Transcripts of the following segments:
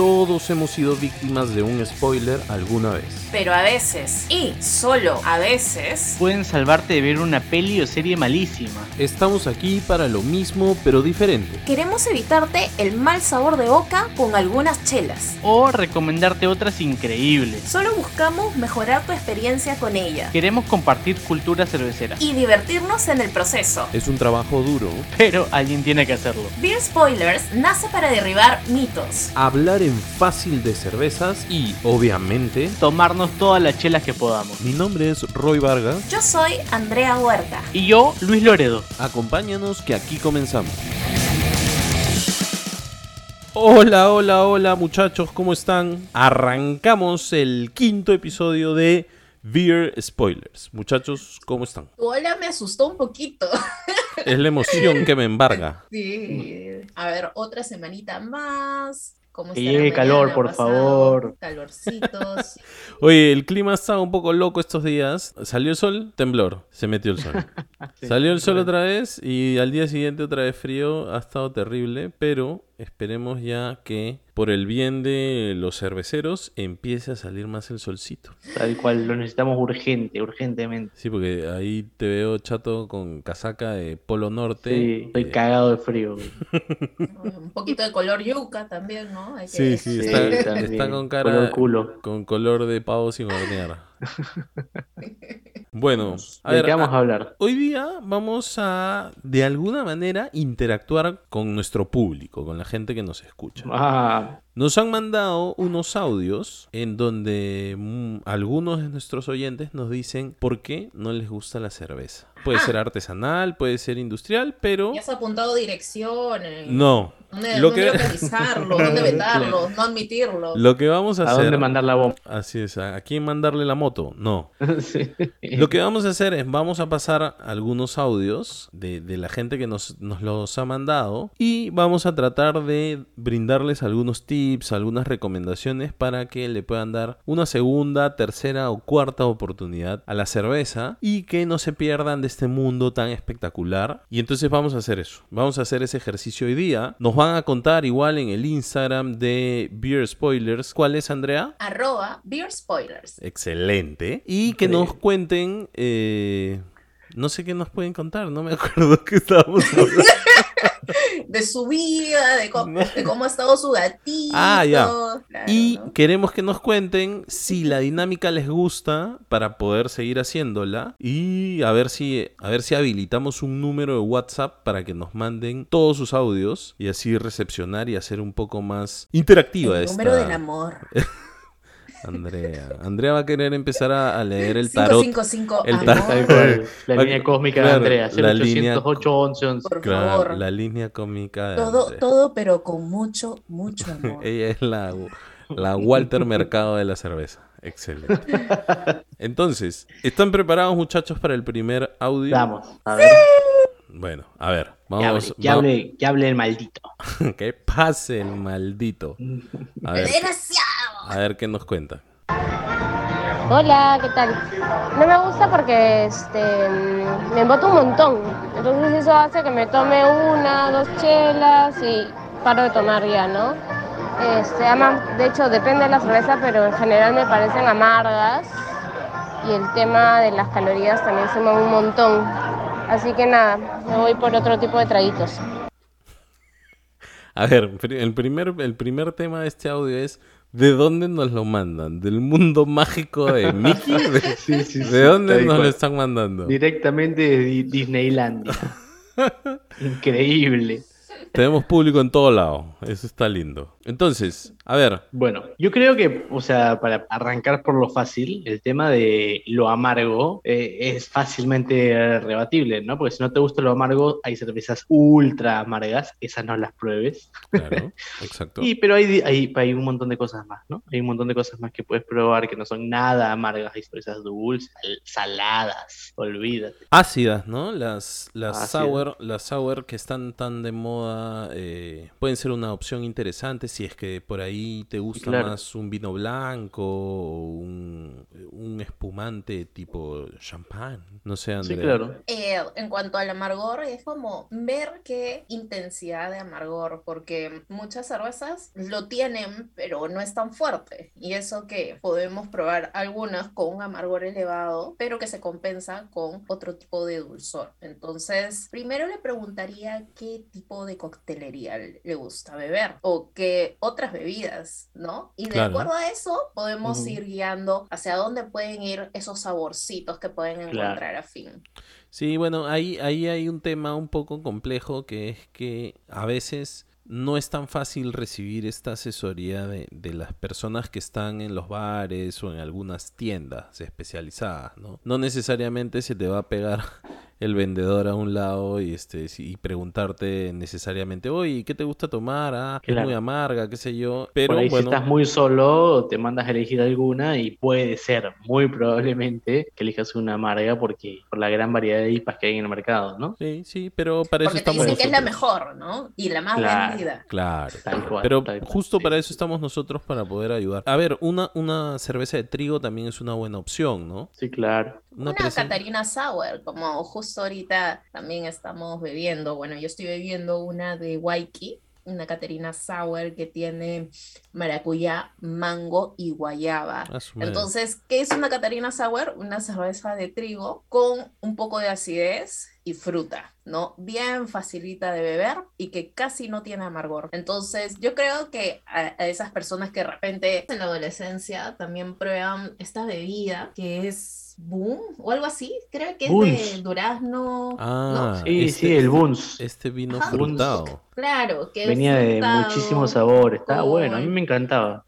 todos hemos sido víctimas de un spoiler alguna vez. Pero a veces, y solo a veces, Pueden salvarte de ver una peli o serie malísima. Estamos aquí para lo mismo pero diferente. queremos evitarte el mal sabor de boca con algunas chelas. O recomendarte otras increíbles. Solo buscamos mejorar tu experiencia con ella Queremos compartir cultura cervecera. y divertirnos en el proceso. Es un trabajo duro. Pero alguien tiene que hacerlo. Beer Spoilers nace para derribar mitos. Hablar en fácil de cervezas y, obviamente, Tomarnos todas las chelas que podamos. mi nombre es Roy Vargas. Yo soy Andrea Huerta. Y yo, Luis Loredo. Acompáñanos que aquí comenzamos. Hola, hola, hola muchachos, ¿cómo están? Arrancamos el quinto episodio de Beer Spoilers. Muchachos, ¿cómo están? Hola me asustó un poquito. Es la emoción que me embarga. Sí. A ver, otra semanita más. ¿Cómo Que llegue calor, por pasado? favor. Calorcitos. Oye, el clima está un poco loco estos días. Salió el sol, temblor, se metió el sol. Sí. Salió el sol otra vez y al día siguiente otra vez frío. Ha estado terrible, pero esperemos ya que por el bien de los cerveceros empiece a salir más el solcito. Tal cual, lo necesitamos urgente, urgentemente. Sí, porque ahí te veo chato con casaca de Polo Norte. Sí, estoy Eh, cagado de frío. un poquito de color yuca también, ¿no? Hay que Sí, sí, está, también. está con Color cara culo. con color de pavo sin hornear. Bueno, a ¿De ver, qué vamos a- a hablar? Hoy día vamos a, de alguna manera, interactuar con nuestro público, con la gente que nos escucha. Ah, Nos han mandado unos audios en donde mm, algunos de nuestros oyentes nos dicen por qué no les gusta la cerveza. Puede Ah. ser artesanal, puede ser industrial, pero Ya has apuntado direcciones. no. ¿Dónde, Lo dónde que- localizarlo? ¿Dónde vetarlo? No admitirlo. Lo que vamos a, ¿a hacer... dónde mandar la bomba? Así es, ¿a a quién mandarle la moto? No. Sí. Lo que vamos a hacer es, vamos a pasar algunos audios de, de la gente que nos, nos los ha mandado y vamos a tratar de brindarles algunos tips, algunas recomendaciones para que le puedan dar una segunda, tercera o cuarta oportunidad a la cerveza y que no se pierdan de este mundo tan espectacular. Y entonces vamos a hacer eso, vamos a hacer ese ejercicio hoy día. Nos van a contar igual en el Instagram de Beer Spoilers. ¿Cuál es, Andrea? Arroba Beer Spoilers. Excelente. Y que nos cuenten. eh, no sé qué nos pueden contar, no me acuerdo qué estábamos hablando. De su vida, de, cómo ha estado su gatito. Ah, ya. Claro, Y ¿no? queremos que nos cuenten si la dinámica les gusta para poder seguir haciéndola. Y a ver si, a ver si habilitamos un número de WhatsApp para que nos manden todos sus audios y así recepcionar y hacer un poco más interactiva El esta. número del amor. Andrea. Andrea va a querer empezar a, a leer el tarot. 555 el amor. tarot. La línea cósmica de Andrea. la línea- 0808 11 11. Por Claro, favor. la línea cómica de Todo, Andrea. todo, pero con mucho, mucho amor. Ella es la, la Walter Mercado de la cerveza. Excelente. Entonces, ¿están preparados muchachos para el primer audio? Vamos, a ver. Bueno, a ver, Que hable, vamos. que va- hable, que hable el maldito. que pase el maldito. A ver, ¡Desgraciado! a ver qué nos cuenta. Hola, ¿qué tal? No me gusta porque este, me emboto un montón. Entonces eso hace que me tome una, dos chelas y paro de tomar ya, ¿no? Este, además, de hecho, depende de la cerveza, pero en general me parecen amargas. Y el tema de las calorías también suma un montón. Así que nada, me voy por otro tipo de traguitos. A ver, el primer, el primer tema de este audio es ¿de dónde nos lo mandan? ¿Del mundo mágico de Mickey? ¿De, Sí, sí, de sí, dónde tal nos lo están mandando? Directamente de Di- Disneylandia. Increíble. Tenemos público en todo lado. Eso está lindo. Entonces, a ver, Bueno, yo creo que, o sea, para arrancar por lo fácil, el tema de lo amargo eh, es fácilmente rebatible, ¿no? Porque si no te gusta lo amargo, hay cervezas ultra amargas, esas no las pruebes. claro, exacto. Y, pero hay, hay, hay un montón de cosas más, ¿no? Hay un montón de cosas más que puedes probar que no son nada amargas, hay cervezas dulces, sal- saladas, olvídate. Ácidas, ¿no? Las, las Ácidas. sour, las sour que están tan de moda eh, pueden ser una opción interesante si es que por ahí te gusta claro. más un vino blanco o un, un espumante tipo champán. No sé, Sí, Andrea. claro. Eh, en cuanto al amargor, es como ver qué intensidad de amargor, porque muchas cervezas lo tienen, pero no es tan fuerte. Y eso que podemos probar algunas con un amargor elevado, pero que se compensa con otro tipo de dulzor. Entonces, primero le preguntaría qué tipo de coctelería le le gusta beber o qué otras bebidas, ¿no? Y de Claro. acuerdo a eso, podemos ir guiando hacia dónde pueden ir esos saborcitos que pueden Claro. encontrar a fin. Sí, bueno, ahí, ahí hay un tema un poco complejo que es que a veces no es tan fácil recibir esta asesoría de, de las personas que están en los bares o en algunas tiendas especializadas, ¿no? No necesariamente se te va a pegar el vendedor a un lado y este y preguntarte necesariamente, oye, ¿qué te gusta tomar? Ah, es muy amarga, qué sé yo. Pero Por ahí bueno, si estás muy solo, te mandas a elegir alguna y puede ser, muy probablemente, que elijas una amarga porque por la gran variedad de IPAs que hay en el mercado, ¿no? sí, sí, pero para eso Porque te estamos dicen que es la mejor, ¿no? Y la más Claro. vendida. Claro. Tal cual. Pero tal cual, justo sí. para eso estamos nosotros, para poder ayudar. A ver, una, una cerveza de trigo también es una buena opción, ¿no? Sí, claro. Una, presen- Catarina Sour, como justo ahorita también estamos bebiendo. Bueno, yo estoy bebiendo una de Waiki, una Catarina Sour que tiene maracuyá, mango y guayaba. Ah. Entonces, ¿qué es una Catarina Sour? Una cerveza de trigo con un poco de acidez y fruta, ¿no? Bien facilita de beber y que casi no tiene amargor. Entonces, yo creo que a, a esas personas que de repente en la adolescencia también prueban esta bebida que es Boom o algo así, creo que es de durazno, Ah, Sí, este- sí, el Buns. Este vino Ajá. frutado. claro, que es Venía de muchísimos sabores. Estaba con- bueno, a mí me encantaba.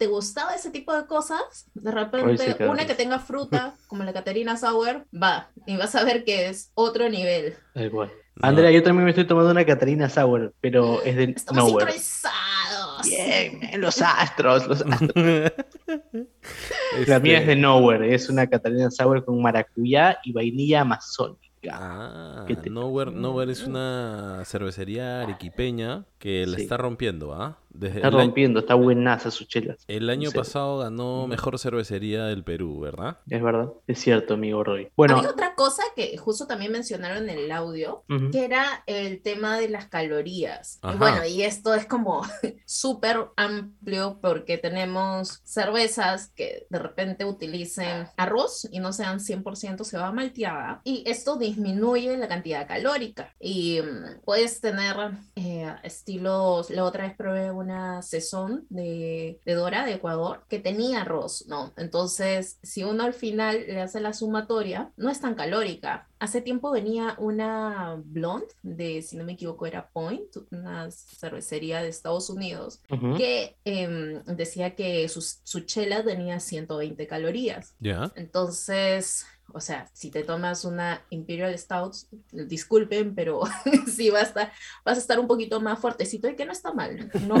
Te gustaba ese tipo de cosas, de repente sí, una que tenga fruta, como la Caterina Sour, va, y vas a ver que es otro nivel. No. Andrea, yo también me estoy tomando una Catarina Sour, pero es de Estamos Nowhere. sincronizados. Bien, bien, los astros, los astros. La Este- mía es de Nowhere, es una Catarina Sour con maracuyá y vainilla amazónica. Ah, ¿Qué te- Nowhere, Nowhere es una cervecería arequipeña que la Sí. está rompiendo, ¿ah? Desde Está el, año- rompiendo, está buenaza sus chelas. el año Sí. pasado ganó mejor cervecería del Perú, ¿verdad? Es verdad, es cierto, amigo Roy. Bueno, Había otra cosa que justo también mencionaron en el audio, ujú, que era el tema de las calorías. Y bueno, y esto es como súper amplio porque tenemos cervezas que de repente utilicen arroz y no sean 100% cebada malteada. Y esto disminuye la cantidad calórica. Y mm, puedes tener eh, estilos, la otra vez probé una sazón de, de Dora de Ecuador que tenía arroz, ¿no? Entonces, si uno al final le hace la sumatoria, no es tan calórica. Hace tiempo venía una blonde de, si no me equivoco, era Point, una cervecería de Estados Unidos, que em, decía que su, su chela tenía 120 calorías. Ya. Entonces, o sea, si te tomas una Imperial Stout, disculpen, pero sí va a estar, vas a estar un poquito más fuertecito y que no está mal. No,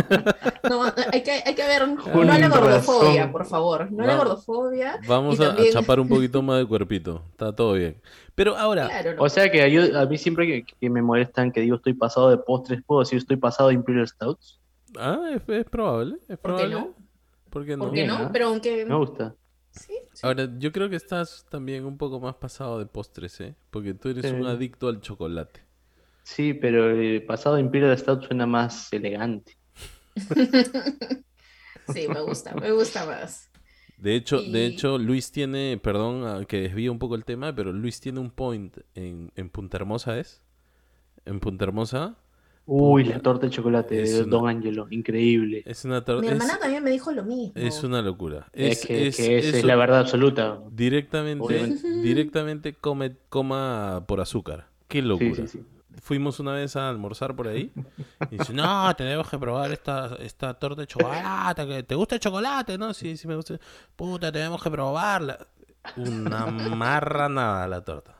no, hay, que, hay que ver, no a la gordofobia, razón. por favor, no a la gordofobia. Vamos Y a, chapar un poquito más de cuerpito. Está todo bien. Pero ahora, Claro, no. O sea que yo- a mí siempre que, que me molestan que digo estoy pasado de postres, puedo decir estoy pasado de Imperial Stouts. ah, es, es probable. Es ¿Por qué no? ¿Por qué no? ¿Por qué no? Pero aunque... Me gusta. Sí. Ahora, yo creo que estás también un poco más pasado de postres, ¿eh? Porque tú eres Sí. un adicto al chocolate. Sí, pero el pasado de Imperial Stout suena más elegante. Sí, me gusta, me gusta más. De hecho, de hecho, Luis tiene, perdón que desvíe un poco el tema, pero Luis tiene un point en, en Punta Hermosa, ¿es? En Punta Hermosa Uy, la torta de chocolate Es de una- Don Angelo, increíble. es una torta. Mi Es, hermana también me dijo lo mismo. es una locura. Es, Es, que, es- que esa es eso la verdad absoluta. Directamente, Obviamente. directamente come, coma por azúcar. Qué locura. Sí, sí, sí. Fuimos una vez a almorzar por ahí y dice, no, tenemos que probar esta, esta torta de chocolate, que ¿te gusta el chocolate? No, sí, sí me gusta. Puta, tenemos que probarla. Una marranada la torta.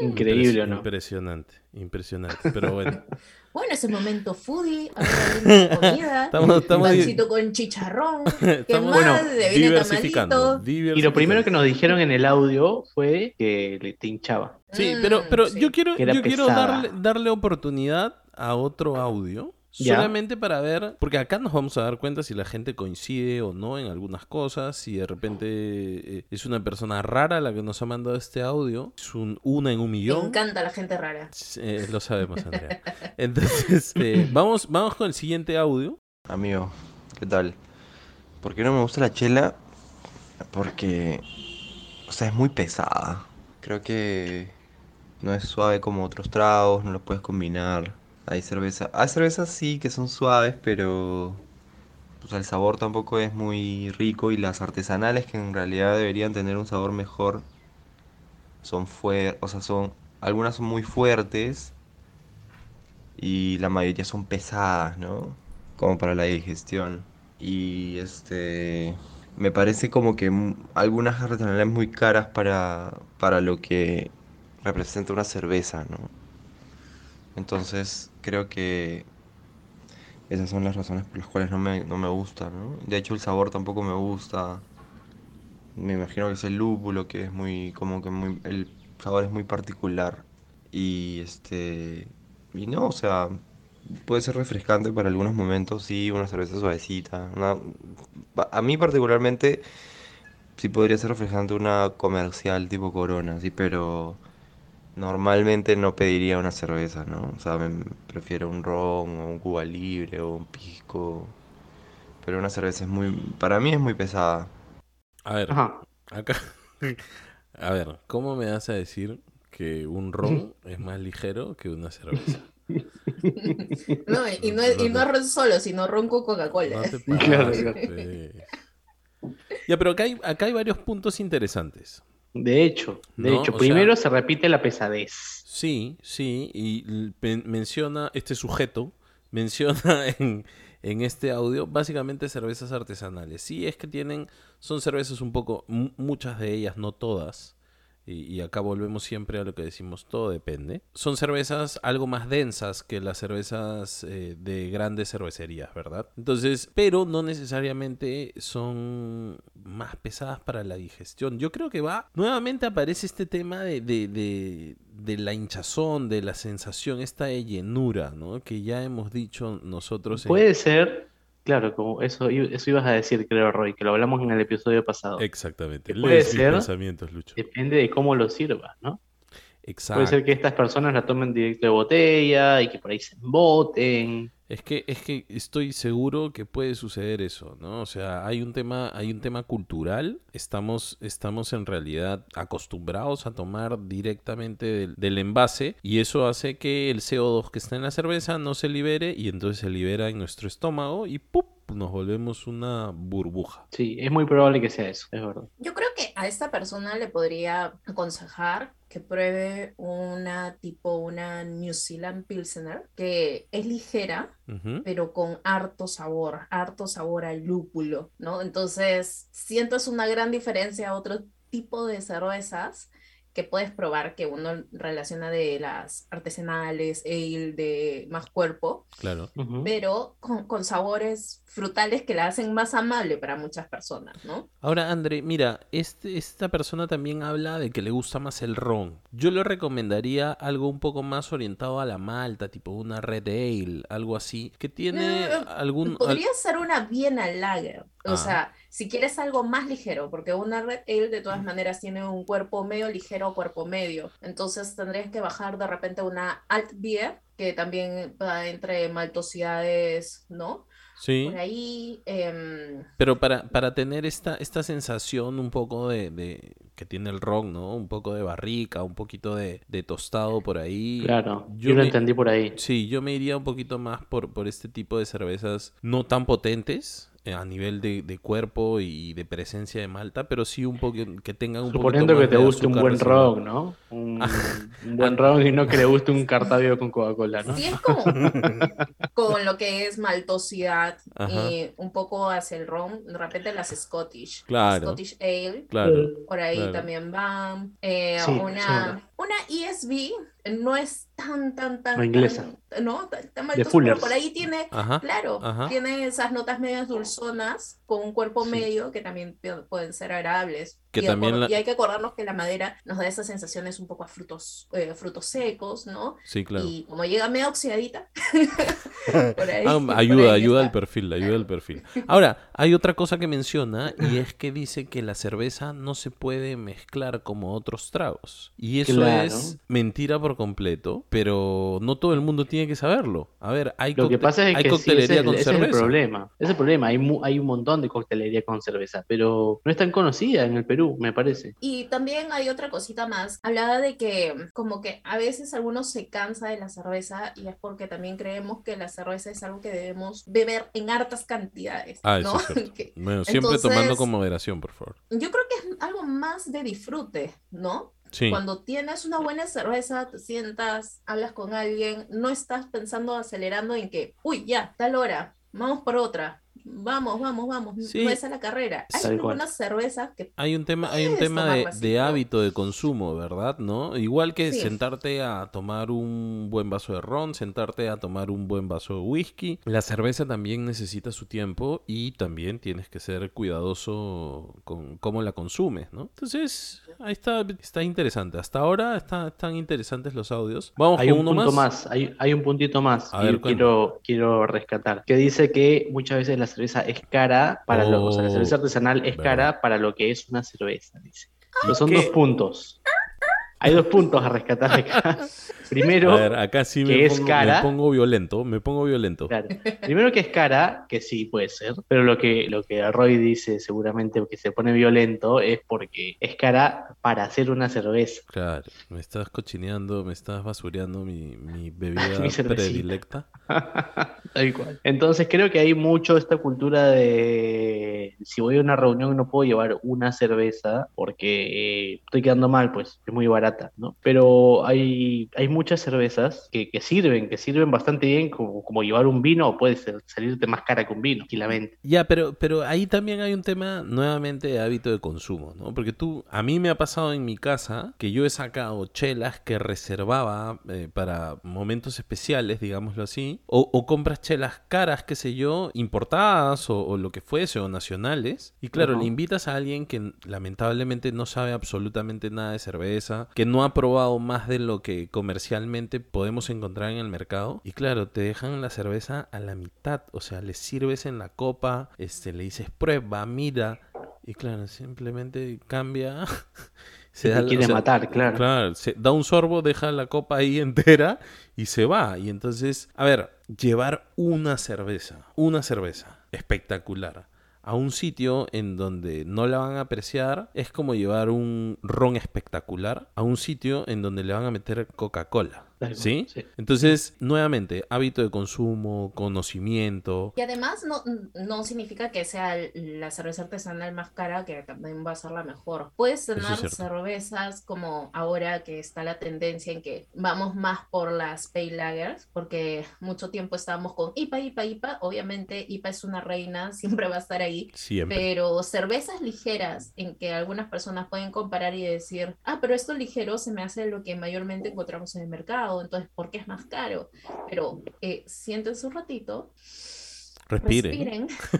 Increíble, Impres- ¿o no? Impresionante, impresionante. Pero bueno, Bueno, ese momento foodie, ahora comida, estamos, estamos, pancito con chicharrón, ¿qué estamos más? Bueno, diversificando, tamalito. Y lo diversificando. primero que nos dijeron en el audio fue que le te hinchaba. Sí, Mm, pero, pero sí. yo quiero, Que yo quiero darle, darle oportunidad a otro audio. Ya. Solamente para ver, porque acá nos vamos a dar cuenta si la gente coincide o no en algunas cosas, si de repente eh, es una persona rara la que nos ha mandado este audio, es un, una en un Me millón. encanta la gente rara. Eh, lo sabemos, Andrea. Entonces, eh, vamos, vamos con el siguiente audio. Amigo, ¿qué tal? ¿Por qué no me gusta la chela? Porque, o sea, es muy pesada. Creo que no es suave como otros tragos, no los puedes combinar. Hay cerveza, hay cervezas sí que son suaves, pero el sabor tampoco es muy rico y las artesanales que en realidad deberían tener un sabor mejor son fuertes, o sea, son algunas son muy fuertes y la mayoría son pesadas, ¿no? Como para la digestión. Y este me parece como que algunas artesanales muy caras para para lo que representa una cerveza, ¿no? Entonces, creo que esas son las razones por las cuales no me, no me gusta, ¿no? De hecho, el sabor tampoco me gusta. Me imagino que es el lúpulo, que es muy, como que muy, el sabor es muy particular. Y este, y no, o sea, puede ser refrescante para algunos momentos, sí, una cerveza suavecita. A mí particularmente, sí podría ser refrescante una comercial tipo Corona, sí, pero normalmente no pediría una cerveza, ¿no? O sea, me, prefiero un ron o un Cuba Libre o un pisco. Pero una cerveza es muy, para mí es muy pesada. A ver, Ajá. acá. A ver, ¿cómo me vas a decir que un ron es más ligero que una cerveza? No, y no es, y no es ron solo, sino ron con Coca-Cola. No Claro, claro. Ya, pero acá hay, acá hay varios puntos interesantes. De hecho, de No, hecho, o primero sea- se repite la pesadez. Sí, sí, y menciona, este sujeto menciona en, en este audio básicamente cervezas artesanales. Sí, es que tienen, son cervezas un poco, mu- muchas de ellas, no todas, y, acá volvemos siempre a lo que decimos, todo depende. Son cervezas algo más densas que las cervezas eh, de grandes cervecerías, ¿verdad? Entonces, pero no necesariamente son más pesadas para la digestión. Yo creo que va, nuevamente aparece este tema de, de, de, de la hinchazón, de la sensación esta de llenura, ¿no? Que ya hemos dicho nosotros. Puede ser, claro, como eso, eso ibas a decir, creo, Roy, que lo hablamos en el episodio pasado. Exactamente. Puede Lees ser- pensamientos, Lucho. Depende de cómo lo sirvas, ¿no? Exacto. Puede ser que estas personas la tomen directo de botella y que por ahí se emboten. Es que, es que estoy seguro que puede suceder eso, ¿no? O sea, hay un tema, hay un tema cultural. Estamos, estamos en realidad acostumbrados a tomar directamente del, envase y eso hace que el CO2 que está en la cerveza no se libere y entonces se libera en nuestro estómago y ¡pup! Nos volvemos una burbuja. Sí, es muy probable que sea eso, es verdad. Yo creo que a esta persona le podría aconsejar que pruebe una tipo una New Zealand Pilsener que es ligera, pero con harto sabor, harto sabor al lúpulo, ¿no? Entonces, sientas una gran diferencia a otro tipo de cervezas que puedes probar que uno relaciona de las artesanales, ale, de más cuerpo, Claro. Pero con, con sabores frutales que la hacen más amable para muchas personas, ¿no? Ahora, André, mira, este, esta persona también habla de que le gusta más el ron. Yo le recomendaría algo un poco más orientado a la malta, tipo una Red Ale, algo así, que tiene Eh, algún... al- Podría ser una Viena Lager, Ah. o sea, si quieres algo más ligero, porque una Red Ale de todas maneras tiene un cuerpo medio ligero o cuerpo medio, entonces tendrías que bajar de repente una Alt Beer, que también va entre maltosidades, ¿no? Sí, Por ahí, em, pero para, para tener esta, esta sensación un poco de, de- que tiene el ron, ¿no? Un poco de barrica, un poquito de, de tostado por ahí. Claro, Yo yo lo me- entendí por ahí. Sí, yo me iría un poquito más por, por este tipo de cervezas no tan potentes a nivel de, de cuerpo y de presencia de malta, pero sí un poco que tengan un Suponiendo poquito que te guste un buen ron, ¿no? Un, un buen ron y no que le guste un cartabio con Coca-Cola, ¿no? si es como con lo que es maltosidad Ajá. y un poco hacia el ron, de repente las Scottish, Claro. Scottish Ale, Claro. por ahí Claro. también van. Eh, Sí, una. Una ESB no es tan, tan, tan. No, inglesa. tan- no, tan, tan De Fullers. por ahí tiene, Ajá. claro, Ajá. tiene esas notas medias dulzonas con un cuerpo Sí. medio que también pu- pueden ser agradables. Que y, también acor- la- y hay que acordarnos que la madera nos da esas sensaciones un poco a frutos, eh, frutos secos, ¿no? Sí, claro. Y como llega medio oxidadita, por ahí- Ah, por ayuda, ahí ayuda al perfil, ayuda al perfil. Ahora, hay otra cosa que menciona y es que dice que la cerveza no se puede mezclar como otros tragos. Y eso Claro. es mentira por completo, pero no todo el mundo tiene que saberlo. A ver, hay, Lo que pasa es hay que sí, coctelería ese, es- con ese es el cerveza. problema. Ese es el problema. Hay, mu- hay un montón de coctelería con cerveza, pero no es tan conocida en el Perú, me parece. Y también hay otra cosita más. Hablaba de que como que a veces algunos se cansa de la cerveza y es porque también creemos que la cerveza es algo que debemos beber en hartas cantidades, Ah, eso ¿no? es cierto. Que- Bueno, siempre tomando Entonces- con moderación, por favor. yo creo que es algo más de disfrute, ¿no? Sí. Cuando tienes una buena cerveza, te sientas, hablas con alguien, no estás pensando acelerando en que, uy, ya, tal hora, vamos por otra, vamos, vamos, vamos, Sí. no es a la carrera. Hay Tal cual. algunas cervezas que Hay un tema, hay un tema de, hábito de consumo, ¿verdad? ¿No? Igual que Sí. sentarte a tomar un buen vaso de ron, sentarte a tomar un buen vaso de whisky. La cerveza también necesita su tiempo y también tienes que ser cuidadoso con cómo la consumes, ¿no? Entonces, ahí está, está interesante. Hasta ahora está- están interesantes los audios. Vamos Hay con un uno punto más. más, hay, hay un puntito más A que ver, quiero, quiero rescatar, que dice que muchas veces la cerveza es cara para lo, o sea, la Oh, cerveza artesanal es verdad. cara para lo que es una cerveza, dice. Pero son ¿Qué? dos puntos. Hay dos puntos a rescatar acá. Primero, A ver, acá sí me que es pongo, cara. me pongo violento, me pongo violento. Claro. Primero que es cara, que sí puede ser, pero lo que, lo que Roy dice seguramente que se pone violento es porque es cara para hacer una cerveza. Claro, me estás cochineando, me estás basureando mi, mi bebida Mi predilecta. Tal cual. Entonces creo que hay mucho esta cultura de si voy a una reunión no puedo llevar una cerveza porque eh, estoy quedando mal, pues es muy ¿no? Pero hay, hay muchas cervezas que, que sirven, que sirven bastante bien como, como llevar un vino o puede ser- salirte más cara que un vino, tranquilamente. Ya, pero, pero ahí también hay un tema nuevamente de hábito de consumo, ¿no? Porque tú, a mí me ha pasado en mi casa que yo he sacado chelas que reservaba eh, para momentos especiales, digámoslo así, o, o compras chelas caras, qué sé yo, importadas o, o lo que fuese, o nacionales, y claro, Ajá. le invitas a alguien que lamentablemente no sabe absolutamente nada de cerveza, que no ha probado más de lo que comercialmente podemos encontrar en el mercado, y claro, te dejan la cerveza a la mitad, o sea, le sirves en la copa, este, le dices prueba, mira, y claro, simplemente cambia. Se da quiere o sea, matar, claro. Claro, se da un sorbo, deja la copa ahí entera y se va. Y entonces, a ver, llevar una cerveza, una cerveza espectacular a un sitio en donde no la van a apreciar es como llevar un ron espectacular a un sitio en donde le van a meter Coca-Cola. ¿Sí? sí. Entonces, nuevamente, hábito de consumo, conocimiento. Y además no, no significa que sea la cerveza artesanal más cara que también va a ser la mejor. Puedes es tener cervezas como ahora que está la tendencia en que vamos más por las pale lagers, porque mucho tiempo estábamos con IPA, IPA, IPA. Obviamente IPA es una reina, siempre va a estar ahí. Siempre. Pero cervezas ligeras en que algunas personas pueden comparar y decir, ah, pero esto ligero se me hace lo que mayormente encontramos en el mercado, entonces, ¿por qué es más caro? Pero eh, siéntense un ratito, Respiren.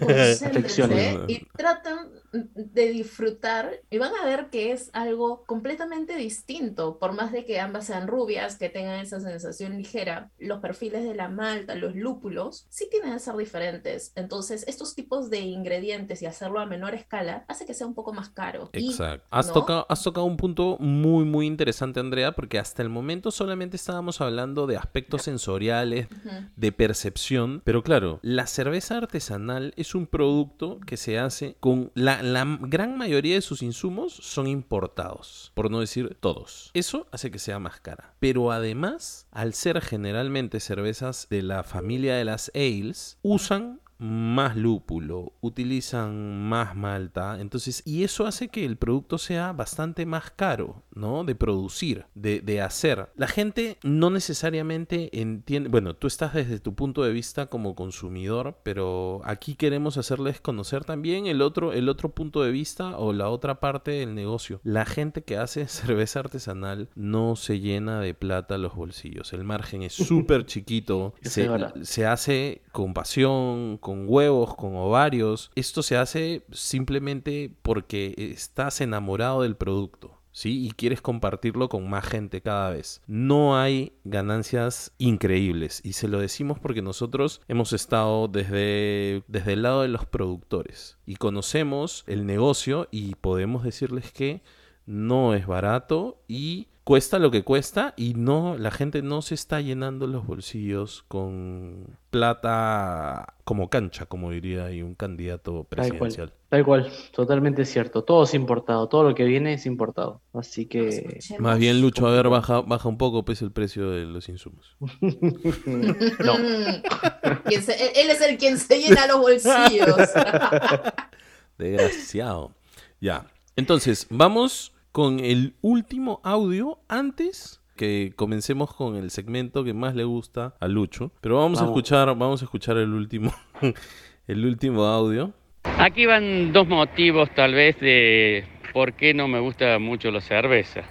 respiren, y traten de disfrutar y van a ver que es algo completamente distinto, por más de que ambas sean rubias, que tengan esa sensación ligera, los perfiles de la malta, los lúpulos, sí tienen que ser diferentes. Entonces, estos tipos de ingredientes y hacerlo a menor escala hace que sea un poco más caro. Y, Exacto. Has, ¿no? tocado, has tocado un punto muy, muy interesante, Andrea, porque hasta el momento solamente estábamos hablando de aspectos sensoriales, Ujú. de percepción, pero claro, la cerveza artesanal es un producto que se hace con la, la gran mayoría de sus insumos son importados, por no decir todos. Eso hace que sea más cara. Pero además, al ser generalmente cervezas de la familia de las ales, usan más lúpulo, utilizan más malta, entonces, y eso hace que el producto sea bastante más caro. ¿no? De producir, de, de hacer. La gente no necesariamente entiende, bueno, tú estás desde tu punto de vista como consumidor, pero aquí queremos hacerles conocer también el otro, el otro punto de vista o la otra parte del negocio. La gente que hace cerveza artesanal no se llena de plata los bolsillos. El margen es súper chiquito. Se, se hace con pasión, con huevos, con ovarios. Esto se hace simplemente porque estás enamorado del producto. ¿Sí? Y quieres compartirlo con más gente cada vez. No hay ganancias increíbles. Y se lo decimos porque nosotros hemos estado desde, desde el lado de los productores. Y conocemos el negocio y podemos decirles que no es barato y cuesta lo que cuesta y no la gente no se está llenando los bolsillos con plata como cancha, como diría ahí un candidato Tal cual. presidencial. Tal cual, totalmente cierto. Todo es importado, todo lo que viene es importado. Así que. Más bien, Lucho, a ver, baja, baja un poco pues el precio de los insumos. no. Se- él es el quien se llena los bolsillos. Desgraciado. Ya. Entonces, vamos con el último audio antes que comencemos con el segmento que más le gusta a Lucho. Pero vamos, a escuchar, vamos a escuchar el último, el último audio. Aquí van dos motivos tal vez de por qué no me gusta mucho la cerveza.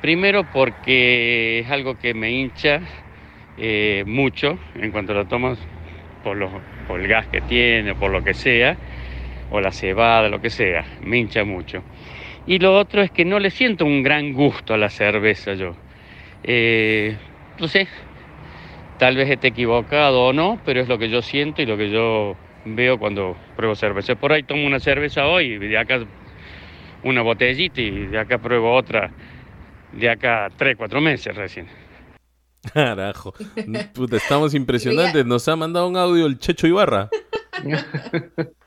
Primero porque es algo que me hincha eh, mucho en cuanto lo tomas por, lo- por el gas que tiene, por lo que sea, o la cebada, lo que sea, me hincha mucho. Y lo otro es que no le siento un gran gusto a la cerveza yo. Eh, no sé, tal vez esté equivocado o no, pero es lo que yo siento y lo que yo veo cuando pruebo cerveza. Por ahí tomo una cerveza hoy de acá una botellita y de acá pruebo otra de acá tres, cuatro meses recién. Carajo. Puta, estamos impresionantes. Nos ha mandado un audio el Checho Ibarra.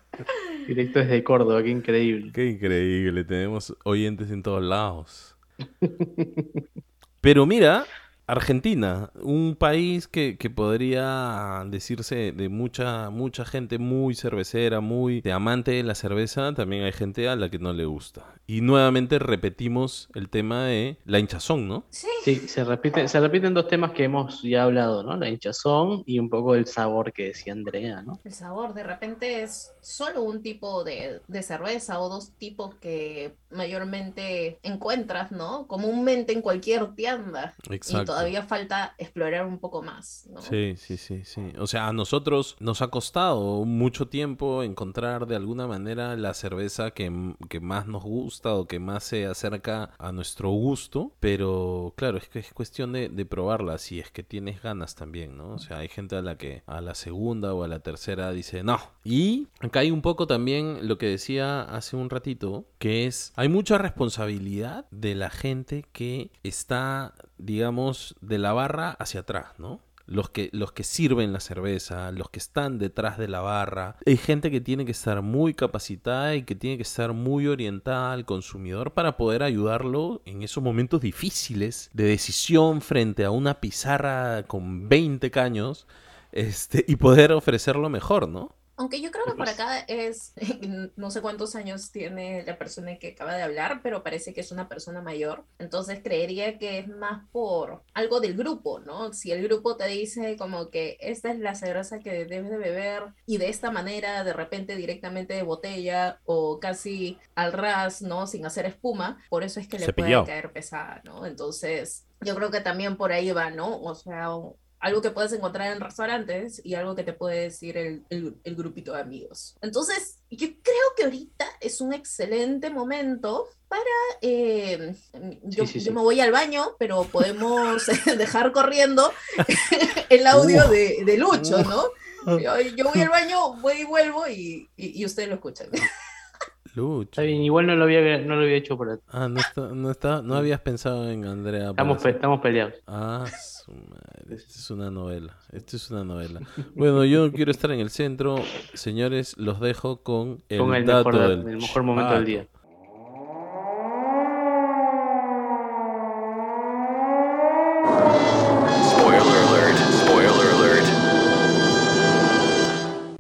Directo desde Córdoba, qué increíble. Qué increíble. Tenemos oyentes en todos lados. Pero mira, Argentina, un país que, que podría decirse de mucha, mucha gente muy cervecera, muy de amante de la cerveza, también hay gente a la que no le gusta. Y nuevamente repetimos el tema de la hinchazón, ¿no? Sí, Sí, se repite, se repiten dos temas que hemos ya hablado, ¿no? La hinchazón y un poco el sabor que decía Andrea, ¿no? el sabor de repente es solo un tipo de, de cerveza o dos tipos que mayormente encuentras, ¿no? Comúnmente en cualquier tienda. Y Exacto. todavía falta explorar un poco más, ¿no? Sí, sí, sí, sí. O sea, a nosotros nos ha costado mucho tiempo encontrar de alguna manera la cerveza que, que más nos gusta o que más se acerca a nuestro gusto, pero claro, es que es cuestión de, de probarla si es que tienes ganas también, ¿no? O sea, hay gente a la que a la segunda o a la tercera dice no. Y acá hay un poco también lo que decía hace un ratito, que es, hay mucha responsabilidad de la gente que está, digamos, de la barra hacia atrás, ¿no? Los que, los que sirven la cerveza, los que están detrás de la barra. Hay gente que tiene que estar muy capacitada y que tiene que estar muy orientada al consumidor para poder ayudarlo en esos momentos difíciles de decisión frente a una pizarra con 20 caños este, y poder ofrecerlo mejor, ¿no? Aunque yo creo que por acá es, no sé cuántos años tiene la persona que acaba de hablar, pero parece que es una persona mayor. Entonces creería que es más por algo del grupo, ¿no? Si el grupo te dice como que esta es la cerveza que debes de beber y de esta manera, de repente directamente de botella o casi al ras, ¿no? Sin hacer espuma, por eso es que le puede caer pesada, ¿no? Entonces yo creo que también por ahí va, ¿no? O sea, algo que puedes encontrar en restaurantes y algo que te puede decir el, el- el grupito de amigos. Entonces, yo creo que ahorita es un excelente momento para... eh, yo, Sí, sí, yo me voy al baño, pero podemos dejar corriendo el audio Uh. de, de Lucho, ¿no? Yo, yo voy al baño, voy y vuelvo y, y, y ustedes lo escuchan. Lucho. Está bien, igual no lo había, no lo había hecho por Ah, no, está, no, está, no habías pensado en Andrea. Estamos, pe- estamos peleados. Ah, Esto es una novela. Esto es una novela. Bueno, yo no quiero estar en el centro. Señores, los dejo con el, Con el dato mejor, del el mejor momento del chato. día.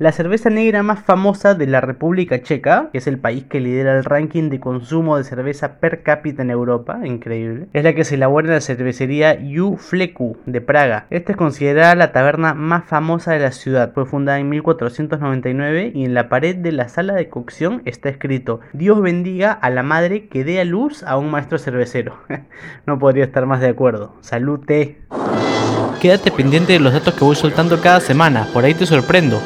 La cerveza negra más famosa de la República Checa, que es el país que lidera el ranking de consumo de cerveza per cápita en Europa, increíble, es la que se elabora en la cervecería Ju Fleku de Praga. Esta es considerada la taberna más famosa de la ciudad. Fue fundada en 1499 y en la pared de la sala de cocción está escrito Dios bendiga a la madre que dé a luz a un maestro cervecero. no podría estar más de acuerdo. Salute. Quédate pendiente de los datos que voy soltando cada semana, por ahí te sorprendo.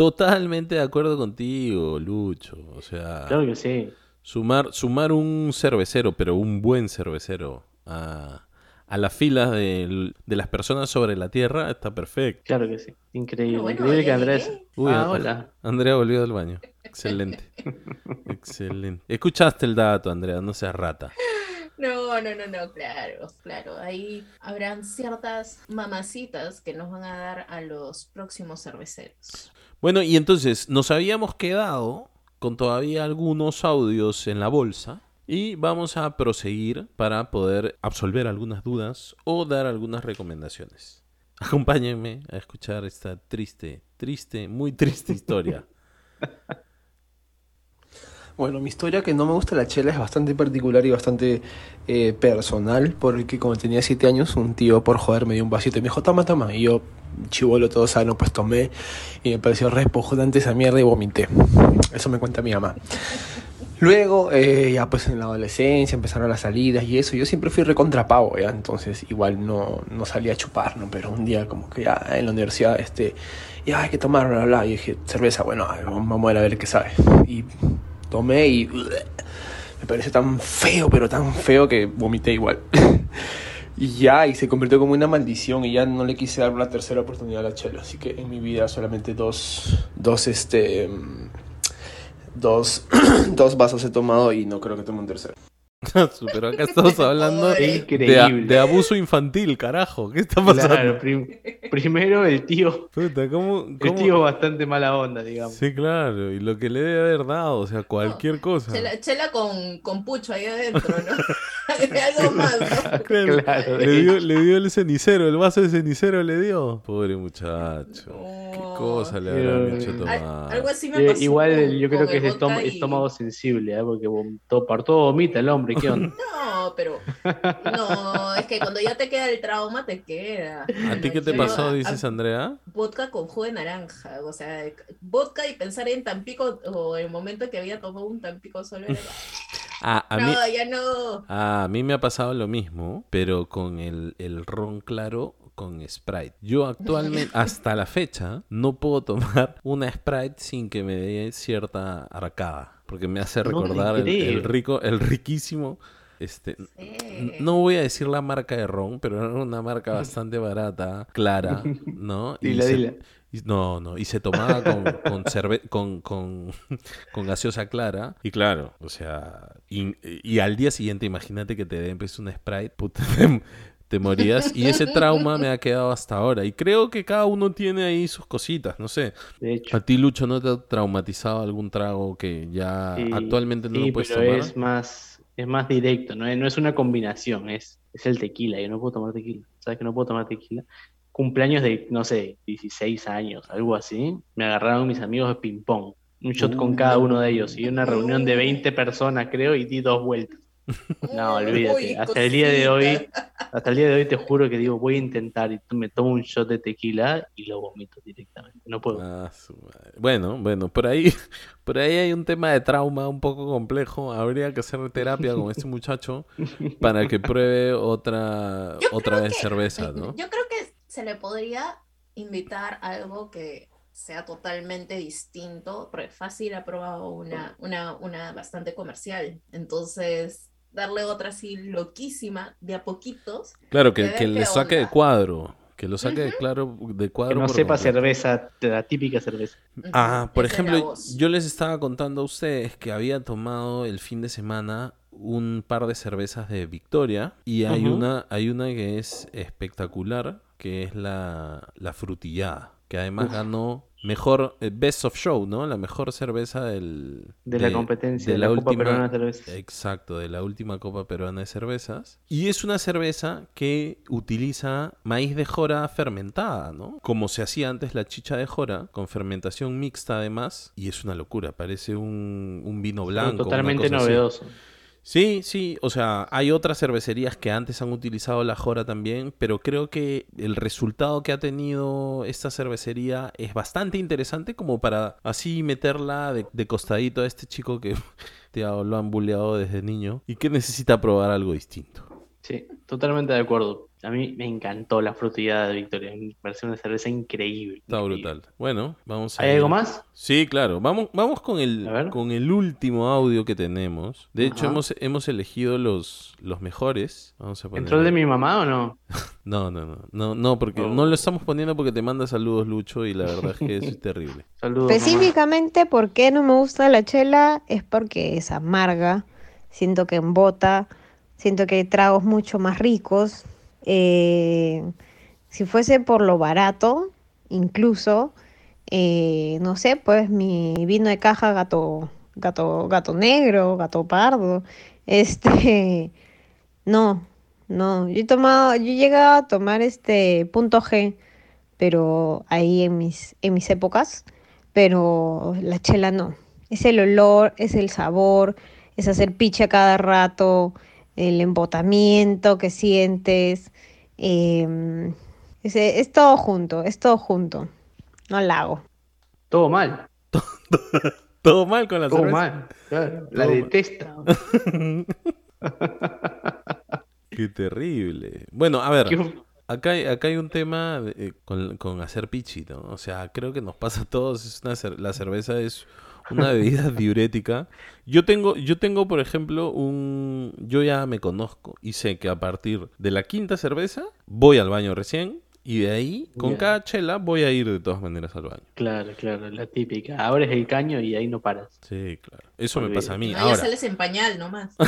Totalmente de acuerdo contigo, Lucho. O sea, Claro que sí. sumar, sumar un cervecero, pero un buen cervecero, a, a las filas de, de las personas sobre la Tierra está perfecto. Claro que sí. Increíble. Bueno, Increíble que Andrés. Uy, ah, hola. Andrea volvió del baño. Excelente. Excelente. Escuchaste el dato, Andrea, no seas rata. No, no, no, no, claro, claro. Ahí habrán ciertas mamacitas que nos van a dar a los próximos cerveceros. Bueno, y entonces nos habíamos quedado con todavía algunos audios en la bolsa y vamos a proseguir para poder absolver algunas dudas o dar algunas recomendaciones. Acompáñenme a escuchar esta triste, triste, muy triste historia. Bueno, mi historia que no me gusta la chela es bastante particular y bastante eh, personal, porque como tenía 7 años, un tío por joder me dio un vasito y me dijo, toma, toma, y yo, chivolo todo sano, pues tomé y me pareció repugnante esa mierda y vomité. Eso me cuenta mi mamá. Luego, eh, ya pues en la adolescencia empezaron las salidas y eso, yo siempre fui recontrapavo, ya, entonces igual no, no salía a chupar, ¿no? Pero un día como que ya en la universidad, este, ya hay que tomar, bla, bla, bla, y dije, cerveza, bueno, vamos a ver a ver qué sabe. Y tomé y me pareció tan feo, pero tan feo que vomité igual. y ya, y se convirtió como una maldición y ya no le quise dar una tercera oportunidad a la chela. Así que en mi vida solamente dos, dos, este, dos, dos vasos he tomado y no creo que tome un tercero. Pero acá estamos hablando de, abuso infantil, carajo. ¿Qué está pasando? Claro, prim- primero el tío. Puta, ¿cómo- El tío bastante mala onda, digamos. Sí, claro, y lo que le debe haber dado, o sea, cualquier cosa. Chela, chela con, con pucho ahí adentro, ¿no? Algo más, ¿no? Claro, Claro, le, dio, hecho. le dio el cenicero, el vaso de cenicero le dio. Pobre muchacho. ¿Qué cosa le habrán hecho tomar? algo así me Eh, pasó igual yo creo que es estómago, y- estómago sensible, ¿eh? porque vomitó, por todo vomita el hombre, ¿qué onda? No, pero no, es que cuando ya te queda el trauma, te queda. ¿A ti qué te pasó, a- dices, Andrea? Vodka con jugo de naranja, o sea, vodka y pensar en Tampico o el momento que había tomado un Tampico solo era, Ah, a no, mí, ya no. a mí me ha pasado lo mismo, pero con el, el ron claro con Sprite. Yo actualmente, hasta la fecha, no puedo tomar una Sprite sin que me dé cierta arcada, porque me hace No recordar el, rico, el riquísimo... Este, Sí. No voy a decir la marca de ron, pero era una marca bastante barata, clara, ¿no? Dila, se- y- no, no, y se tomaba con, con, cerve- con, con, con gaseosa clara. Y claro, o sea, y, y al día siguiente, imagínate que te den pues, una Sprite, puta, te, morías. Y ese trauma me ha quedado hasta ahora. Y creo que cada uno tiene ahí sus cositas, no sé. De hecho. ¿A ti, Lucho, no te ha traumatizado algún trago que ya Sí, actualmente no sí, lo puedes pero tomar? es más, es más directo, ¿no? es- no es una combinación, es, es el tequila. Yo no puedo tomar tequila. ¿Sabes que no puedo tomar tequila? Cumpleaños de, no sé, 16 años, algo así. Me agarraron mis amigos de ping-pong. Un shot con cada uno de ellos. Y una reunión de 20 personas, creo, y di dos vueltas. No, olvídate. Hasta el día de hoy. Hasta el día de hoy te juro que digo, voy a intentar y me tomo un shot de tequila y lo vomito directamente. No puedo. Ah, su madre. Bueno, bueno, por ahí, por ahí hay un tema de trauma un poco complejo. Habría que hacer terapia con este muchacho para que pruebe otra, Yo otra vez que- cerveza, ¿no? Yo creo que se le podría invitar algo que sea totalmente distinto, porque fácil ha probado una, una, una bastante comercial. Entonces, darle otra así loquísima, de a poquitos. Claro, que, que le saque de cuadro. Que lo saque de, claro, de Que cuadro. no por sepa completo. cerveza, la típica cerveza. Ah, por Esa ejemplo, yo les estaba contando a ustedes que había tomado el fin de semana un par de cervezas de Victoria y hay una hay una que es espectacular, que es la, la frutillada, que además Uf. ganó mejor eh, Best of Show, ¿no? La mejor cerveza del, De la competencia, de la la, Copa última, Peruana de Cervezas. Exacto, de la última Copa Peruana de Cervezas. Y es una cerveza que utiliza maíz de jora fermentada, ¿no? Como se hacía antes la chicha de jora, con fermentación mixta además. Y es una locura, parece un, un vino blanco. Totalmente así. Sí, sí, o sea, hay otras cervecerías que antes han utilizado la jora también, pero creo que el resultado que ha tenido esta cervecería es bastante interesante como para así meterla de, de costadito a este chico que te lo han bulleado desde niño y que necesita probar algo distinto. Sí, totalmente de acuerdo. A mí me encantó la frutillada de Victoria. Me parece una cerveza increíble. Está increíble. brutal. Bueno, vamos a ¿Hay ir- algo más? Sí, claro. Vamos, vamos con el, con el último audio que tenemos. De hecho, hemos, hemos elegido los, los mejores. Vamos a poner... ¿Entró el de mi mamá o no? No, no, no, no, no, porque Oh. no lo estamos poniendo porque te manda saludos Lucho y la verdad es que eso es terrible. Saludos. mamá. Específicamente, ¿por qué no me gusta la chela? Es porque es amarga, siento que embota, siento que hay tragos mucho más ricos. Eh, si fuese por lo barato, incluso, eh, no sé, pues mi vino de caja gato, gato, gato negro, gato pardo, este, no, no, yo he tomado, yo he llegado a tomar este punto G, pero ahí en mis, en mis épocas, pero la chela no. Es el olor, es el sabor, es hacer piche a cada rato, el embotamiento que sientes, em, es, es todo junto, es todo junto. No la hago. Todo mal. Todo mal con la Todo cerveza. mal. Claro, la Todo mal. detesta. Qué terrible. Bueno, a ver, ¿Qué- acá hay, acá hay un tema de- eh, con, con hacer pichi, ¿no? O sea, creo que nos pasa a todos. Es una cer- la cerveza es una bebida diurética. Yo tengo, yo tengo, por ejemplo, un... Yo ya me conozco y sé que a partir de la quinta cerveza voy al baño recién y de ahí, con cada chela, voy a ir de todas maneras al baño. Claro, claro, la típica. Abres el caño y ahí no paras. Sí, claro. Eso me pasa a mí. No, ya Ahora, sales en pañal nomás.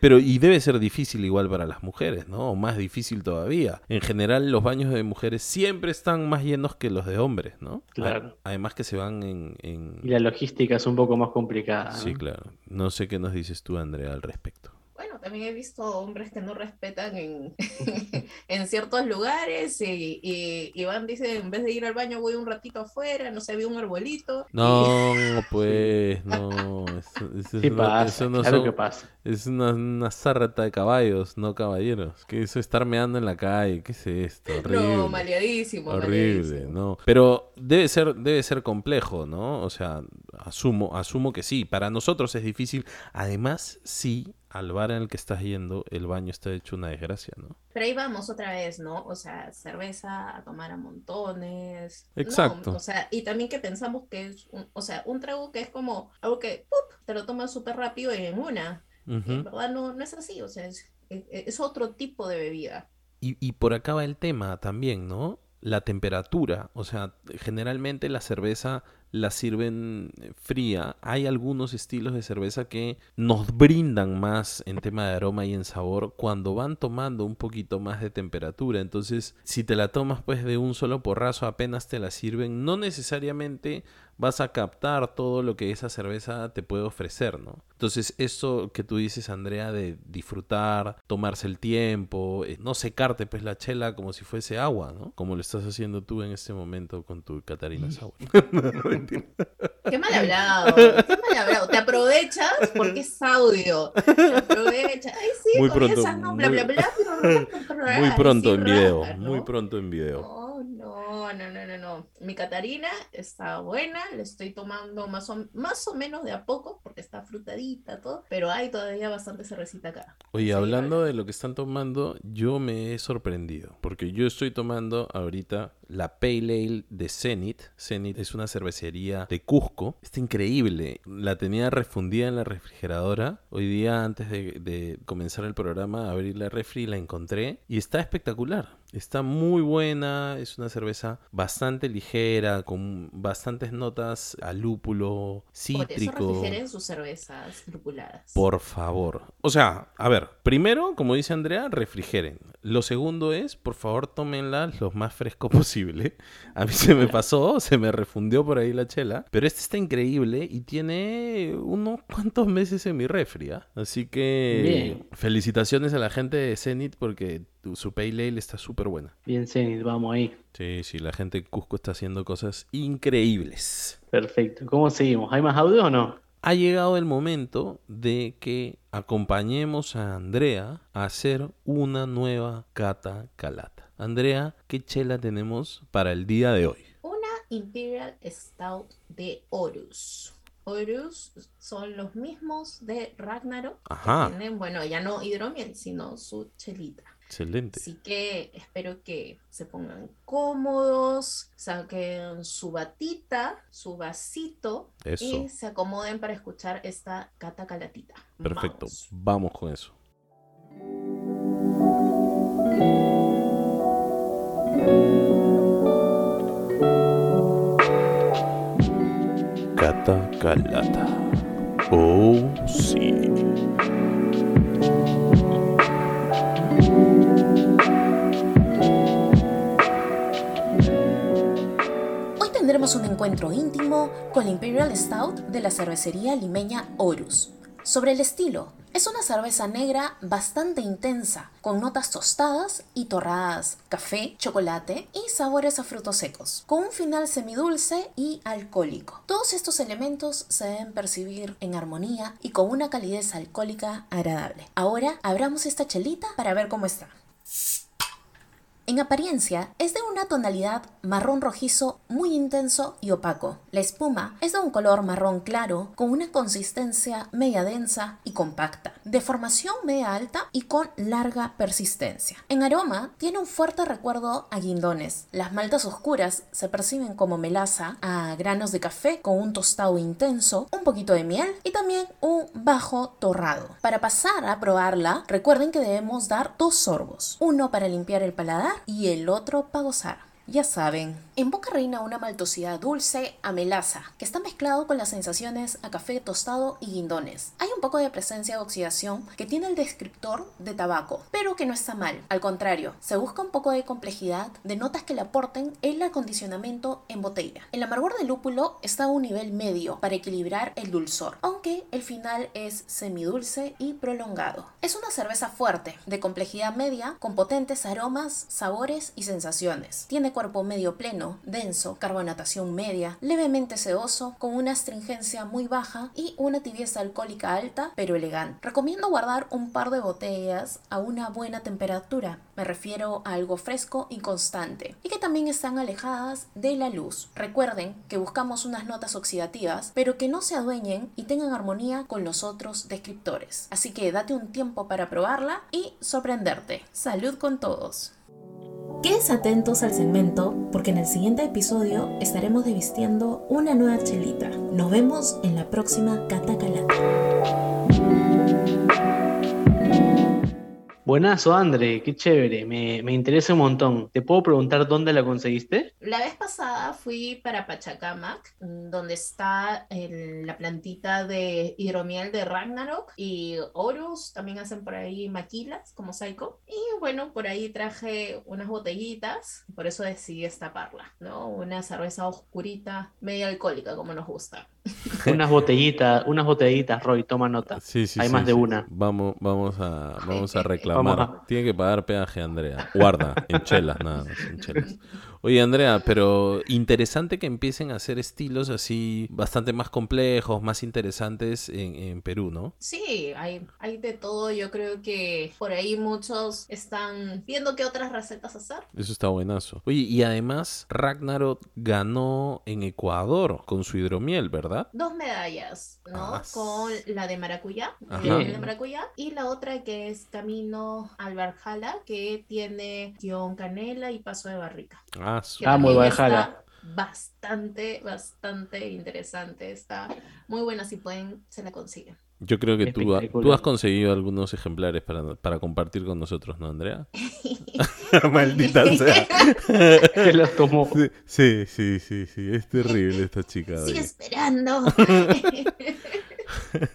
Pero y debe ser difícil igual para las mujeres, ¿no? O más difícil todavía. En general los baños de mujeres siempre están más llenos que los de hombres, ¿no? Claro. Además que se van en... en- Y la logística es un poco más complicada. ¿no? Sí, claro. No sé qué nos dices tú, Andrea, al respecto. Bueno, también he visto hombres que no respetan en, en ciertos lugares y, y, y van, dice, en vez de ir al baño voy un ratito afuera, no sé, vi un arbolito. y- No, pues, no. Eso, eso Sí es una- pasa, eso no claro son- que pasa. Es una, una sarta de caballos, no caballeros. Que eso estar meando en la calle, ¿qué es esto? Horrible. No, maleadísimo, Horrible, maleadísimo. no. Pero debe ser, debe ser complejo, ¿no? O sea, asumo, asumo que sí. Para nosotros es difícil. Además, sí, al bar en el que estás yendo, el baño está hecho una desgracia, ¿no? Pero ahí vamos otra vez, ¿no? O sea, cerveza a tomar a montones. No, Exacto. o sea, y también que pensamos que es, un, o sea, un trago que es como algo que ¡pup! te lo tomas súper rápido y en una. En verdad no, no es así, o sea, es, es- es otro tipo de bebida. Y, y por acá va el tema también, ¿no? La temperatura. O sea, generalmente la cerveza la sirven eh, fría. Hay algunos estilos de cerveza que nos brindan más en tema de aroma y en sabor cuando van tomando un poquito más de temperatura. Entonces, si te la tomas pues de un solo porrazo, apenas te la sirven, no necesariamente vas a captar todo lo que esa cerveza te puede ofrecer, ¿no? Entonces, eso que tú dices, Andrea, de disfrutar, tomarse el tiempo, eh, no secarte pues la chela como si fuese agua, ¿no? Como lo estás haciendo tú en este momento con tu Catarina Sauer. Qué mal hablado, qué mal hablado. Te aprovechas porque es audio. Te aprovechas. Ay, sí, Muy pronto, esas, no, muy- bla, bla, bla, bla, bla, Muy así pronto en video, muy pronto en video. No, no, no, no. Mi Catarina está buena, le estoy tomando más o, más o menos de a poco, porque está frutadita, todo, pero hay todavía bastante cervecita acá. Oye, hablando de lo que están tomando, yo me he sorprendido, porque yo estoy tomando ahorita la Pale Ale de Zenith. Zenith es una cervecería de Cusco. Está increíble. La tenía refundida en la refrigeradora. Hoy día, antes de, de comenzar el programa, abrí la refri y la encontré. Y está espectacular. Está muy buena, es una cerveza bastante ligera, con bastantes notas a lúpulo, Por eso cítrico. refrigeren sus cervezas lupuladas. Por favor. O sea, a ver, primero, como dice Andrea, refrigeren. Lo segundo es, por favor, tómenla lo más fresco posible. A mí se me pasó, se me refundió por ahí la chela. Pero este está increíble y tiene unos cuantos meses en mi refri. ¿ah? Así que Bien. felicitaciones a la gente de Zenit porque su Pale Ale está súper buena. Bien, Zenit, vamos ahí. Sí, sí, la gente de Cusco está haciendo cosas increíbles. Perfecto. ¿Cómo seguimos? ¿Hay más audio o no? ha llegado el momento de que acompañemos a Andrea a hacer una nueva cata calata. Andrea, ¿qué chela tenemos para el día de hoy? Una Imperial Stout de Horus. Horus son los mismos de Ragnarok. que Ajá. Tienen, bueno, ya no hidromiel, sino su chelita. Excelente. Así que espero que se pongan cómodos, saquen su batita, su vasito Eso. y se acomoden para escuchar esta cata calatita. Perfecto. Vamos. Vamos con eso. Cata calata. Oh, sí. Un encuentro íntimo con la Imperial Stout de la cervecería limeña Horus. Sobre el estilo, es una cerveza negra bastante intensa, con notas tostadas y torradas, café, chocolate y sabores a frutos secos, con un final semidulce y alcohólico. Todos estos elementos se deben percibir en armonía y con una calidez alcohólica agradable. Ahora abramos esta chelita para ver cómo está. En apariencia, es de una tonalidad marrón rojizo muy intenso y opaco. La espuma es de un color marrón claro, con una consistencia media densa y compacta, de formación media alta y con larga persistencia. En aroma, tiene un fuerte recuerdo a guindones. Las maltas oscuras se perciben como melaza a granos de café con un tostado intenso, un poquito de miel y también un bajo torrado. Para pasar a probarla, recuerden que debemos dar dos sorbos, uno para limpiar el paladar y el otro para gozar. Ya saben, en boca reina una maltosidad dulce a melaza, que está mezclado con las sensaciones a café tostado y guindones. Hay un poco de presencia de oxidación que tiene el descriptor de tabaco, pero que no está mal. Al contrario, se busca un poco de complejidad de notas que le aporten el acondicionamiento en botella. El amargor del lúpulo está a un nivel medio para equilibrar el dulzor, aunque el final es semidulce y prolongado. Es una cerveza fuerte, de complejidad media, con potentes aromas, sabores y sensaciones. Tiene medio pleno, denso, carbonatación media, levemente sedoso, con una astringencia muy baja y una tibieza alcohólica alta, pero elegante. Recomiendo guardar un par de botellas a una buena temperatura. Me refiero a algo fresco y constante, y que también están alejadas de la luz. Recuerden que buscamos unas notas oxidativas, pero que no se adueñen y tengan armonía con los otros descriptores. Así que date un tiempo para probarla y sorprenderte. Salud con todos. Quédense atentos al segmento porque en el siguiente episodio estaremos desvistiendo una nueva chelita. Nos vemos en la próxima Catacalata. Buenazo, André, qué chévere, me, me interesa un montón. ¿Te puedo preguntar dónde la conseguiste? La vez pasada fui para Pachacamac, donde está la plantita de hidromiel de Ragnarok y Horus, también hacen por ahí maquilas como Saiko. Y bueno, por ahí traje unas botellitas, por eso decidí destaparla, ¿no? Una cerveza oscurita, media alcohólica, como nos gusta. Unas botellitas, unas botellitas, Roy, toma nota. Sí, sí, Hay sí, más de sí. una. Vamos, vamos a, vamos a reclamar. Vamos a- Tiene que pagar peaje, Andrea. Guarda, en chelas, nada más, en chelas. Oye, Andrea, pero interesante que empiecen a hacer estilos así bastante más complejos, más interesantes en, en Perú, ¿no? Sí, hay, hay de todo. Yo creo que por ahí muchos están viendo qué otras recetas hacer. Eso está buenazo. Oye, y además Ragnarok ganó en Ecuador con su hidromiel, ¿verdad? Dos medallas, ¿no? Ah, Con la de maracuyá, de maracuyá, y la otra que es Camino al Valhalla, que tiene guion canela y paso de barrica. Ah, su- que Ah, muy Valhalla. Bastante, bastante interesante. Está muy buena. Si pueden, se la consiguen. Yo creo que tú, tú has conseguido algunos ejemplares para, para compartir con nosotros, ¿no, Andrea? Maldita sea. Se los tomó. Sí, sí, sí, sí. Es terrible esta chica. Sigue esperando.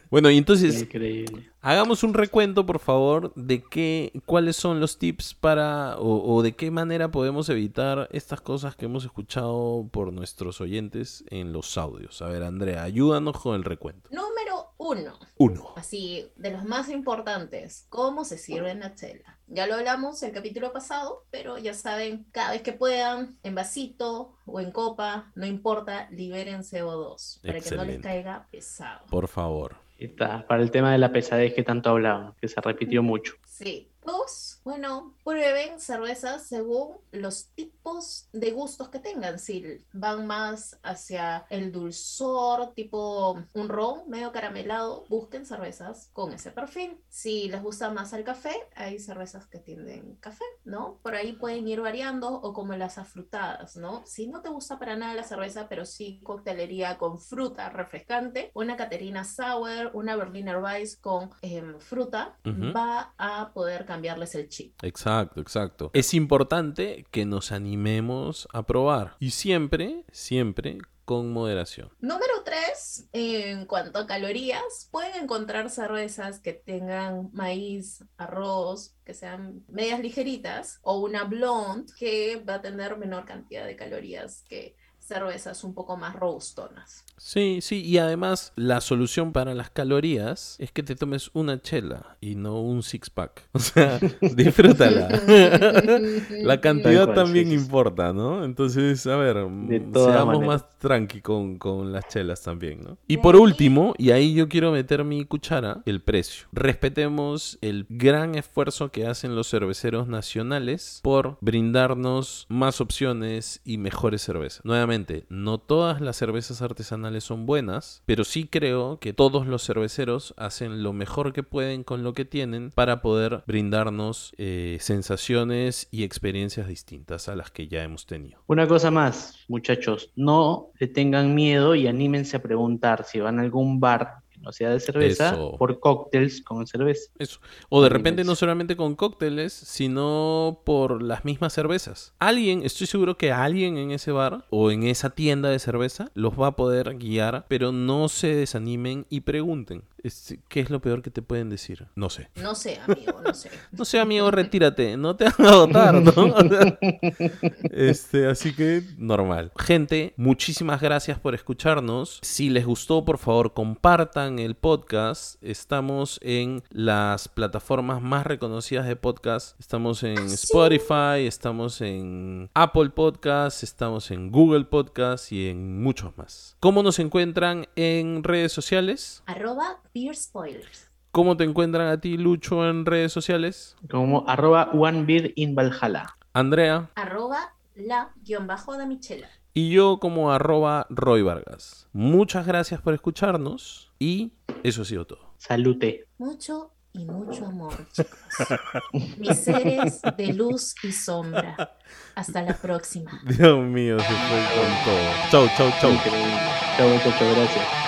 Bueno, y entonces Increíble. Hagamos un recuento, por favor, de qué, cuáles son los tips para o, o de qué manera podemos evitar estas cosas que hemos escuchado por nuestros oyentes en los audios. A ver, Andrea, ayúdanos con el recuento. Número uno. Uno. Así, de los más importantes, cómo se sirve la chela. Ya lo hablamos el capítulo pasado, pero ya saben, cada vez que puedan, en vasito o en copa, no importa, liberen CO2 para que no les caiga pesado. Por favor. Está, para el tema de la pesadez que tanto hablaban, que se repitió mucho. Sí. Dos, bueno, prueben cervezas según los tipos de gustos que tengan. Si van más hacia el dulzor, tipo un ron medio caramelado, busquen cervezas con ese perfil. Si les gusta más el café, hay cervezas que tienen café, ¿no? Por ahí pueden ir variando o como las afrutadas, ¿no? Si no te gusta para nada la cerveza, pero sí coctelería con fruta refrescante, una Caterina Sour, una Berliner Weiss con em, fruta, va a poder cambiarles el chip. Exacto, exacto. Es importante que nos animemos a probar. Y siempre, siempre con moderación. Número 3, en cuanto a calorías, pueden encontrar cervezas que tengan maíz, arroz, que sean medias ligeritas, o una blonde que va a tener menor cantidad de calorías que cervezas un poco más robustonas. Sí, sí, y además la solución para las calorías es que te tomes una chela y no un six pack. O sea, disfrútala. la cantidad cual, también sí, importa, ¿no? Entonces, a ver, seamos más tranqui con, con las chelas también, ¿no? Y por último, y ahí yo quiero meter mi cuchara, el precio. Respetemos el gran esfuerzo que hacen los cerveceros nacionales por brindarnos más opciones y mejores cervezas. Nuevamente, no todas las cervezas artesanales son buenas, pero sí creo que todos los cerveceros hacen lo mejor que pueden con lo que tienen para poder brindarnos eh, sensaciones y experiencias distintas a las que ya hemos tenido. Una cosa más, muchachos, no le tengan miedo y anímense a preguntar si van a algún bar no sea de cerveza Eso. por cócteles con cerveza. Eso. O de repente no solamente con cócteles, sino por las mismas cervezas. Alguien, estoy seguro que alguien en ese bar o en esa tienda de cerveza los va a poder guiar, pero no se desanimen y pregunten. ¿Qué es lo peor que te pueden decir? No sé. No sé, amigo, no sé. No sé, amigo, retírate. No te van a votar, ¿no? Este, así que normal. Gente, muchísimas gracias por escucharnos. Si les gustó, por favor, compartan el podcast. Estamos en las plataformas más reconocidas de podcast. Estamos en Spotify, estamos en Apple Podcast, estamos en Google Podcast y en muchos más. ¿Cómo nos encuentran en redes sociales? Arroba Beer Spoilers. ¿Cómo te encuentran a ti, Lucho, en redes sociales? Como arroba one beer in Valhalla. Andrea. Arroba la guion bajo de Michela. Y yo como arroba Roy Vargas. Muchas gracias por escucharnos y eso ha sido todo. Salute. Mucho y mucho amor, chicos. Mis seres de luz y sombra. Hasta la próxima. Dios mío, se fue con todo. Chau, chau, chau. Increíble. Chau, muchachos, gracias.